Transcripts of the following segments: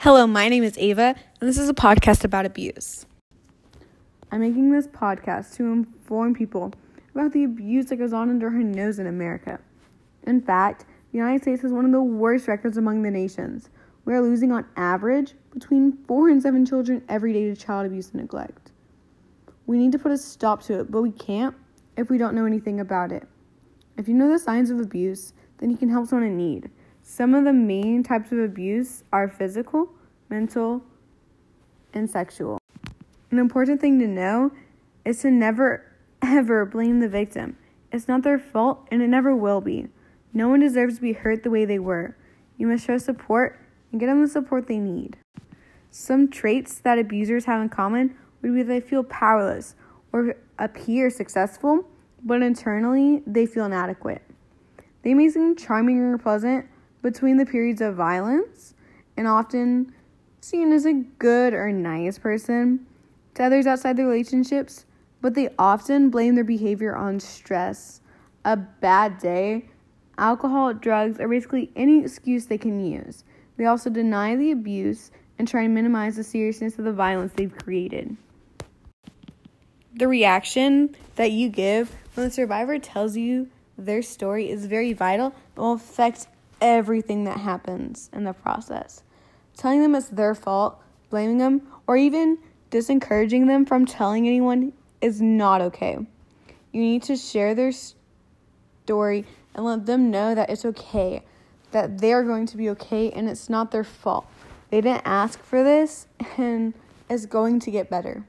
Hello, my name is Ava, and this is a podcast about abuse. I'm making this podcast to inform people about the abuse that goes on under her nose in America. In fact, the United States has one of the worst records among the nations. We are losing on average between four and seven children every day to child abuse and neglect. We need to put a stop to it, but we can't if we don't know anything about it. If you know the signs of abuse, then you can help someone in need. Some of the main types of abuse are physical, mental, and sexual. An important thing to know is to never ever blame the victim. It's not their fault and it never will be. No one deserves to be hurt the way they were. You must show support and get them the support they need. Some traits that abusers have in common would be they feel powerless or appear successful, but internally they feel inadequate. They may seem charming or pleasant between the periods of violence and often seen as a good or nice person to others outside the relationships, but they often blame their behavior on stress, a bad day, alcohol, drugs, or basically any excuse they can use. They also deny the abuse and try and minimize the seriousness of the violence they've created. The reaction that you give when the survivor tells you their story is very vital and will affect everything that happens in the process. Telling them it's their fault, blaming them, or even disencouraging them from telling anyone is not okay. You need to share their story and let them know that it's okay, that they are going to be okay and it's not their fault. They didn't ask for this and it's going to get better.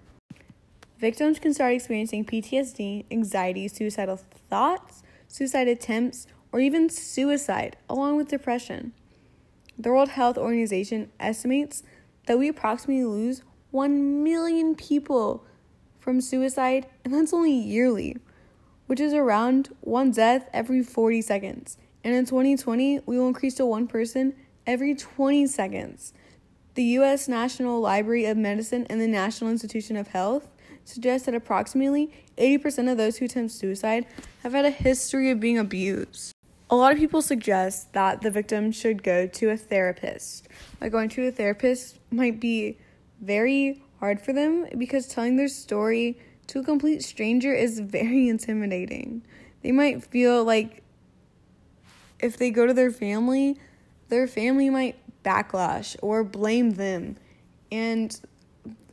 Victims can start experiencing PTSD, anxiety, suicidal thoughts, suicide attempts, or even suicide, along with depression. The World Health Organization estimates that we approximately lose 1 million people from suicide, and that's only yearly, which is around one death every 40 seconds. And in 2020, we will increase to one person every 20 seconds. The U.S. National Library of Medicine and the National Institution of Health suggest that approximately 80% of those who attempt suicide have had a history of being abused. A lot of people suggest that the victim should go to a therapist. Like going to a therapist might be very hard for them because telling their story to a complete stranger is very intimidating. They might feel like if they go to their family, their family might backlash or blame them. And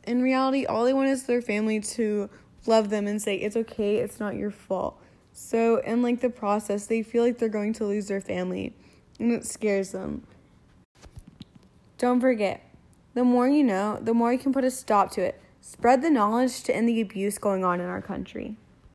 in reality, all they want is their family to love them and say, it's okay, it's not your fault. So, in like the process, they feel like they're going to lose their family and it scares them. Don't forget, the more you know, the more you can put a stop to it. Spread the knowledge to end the abuse going on in our country.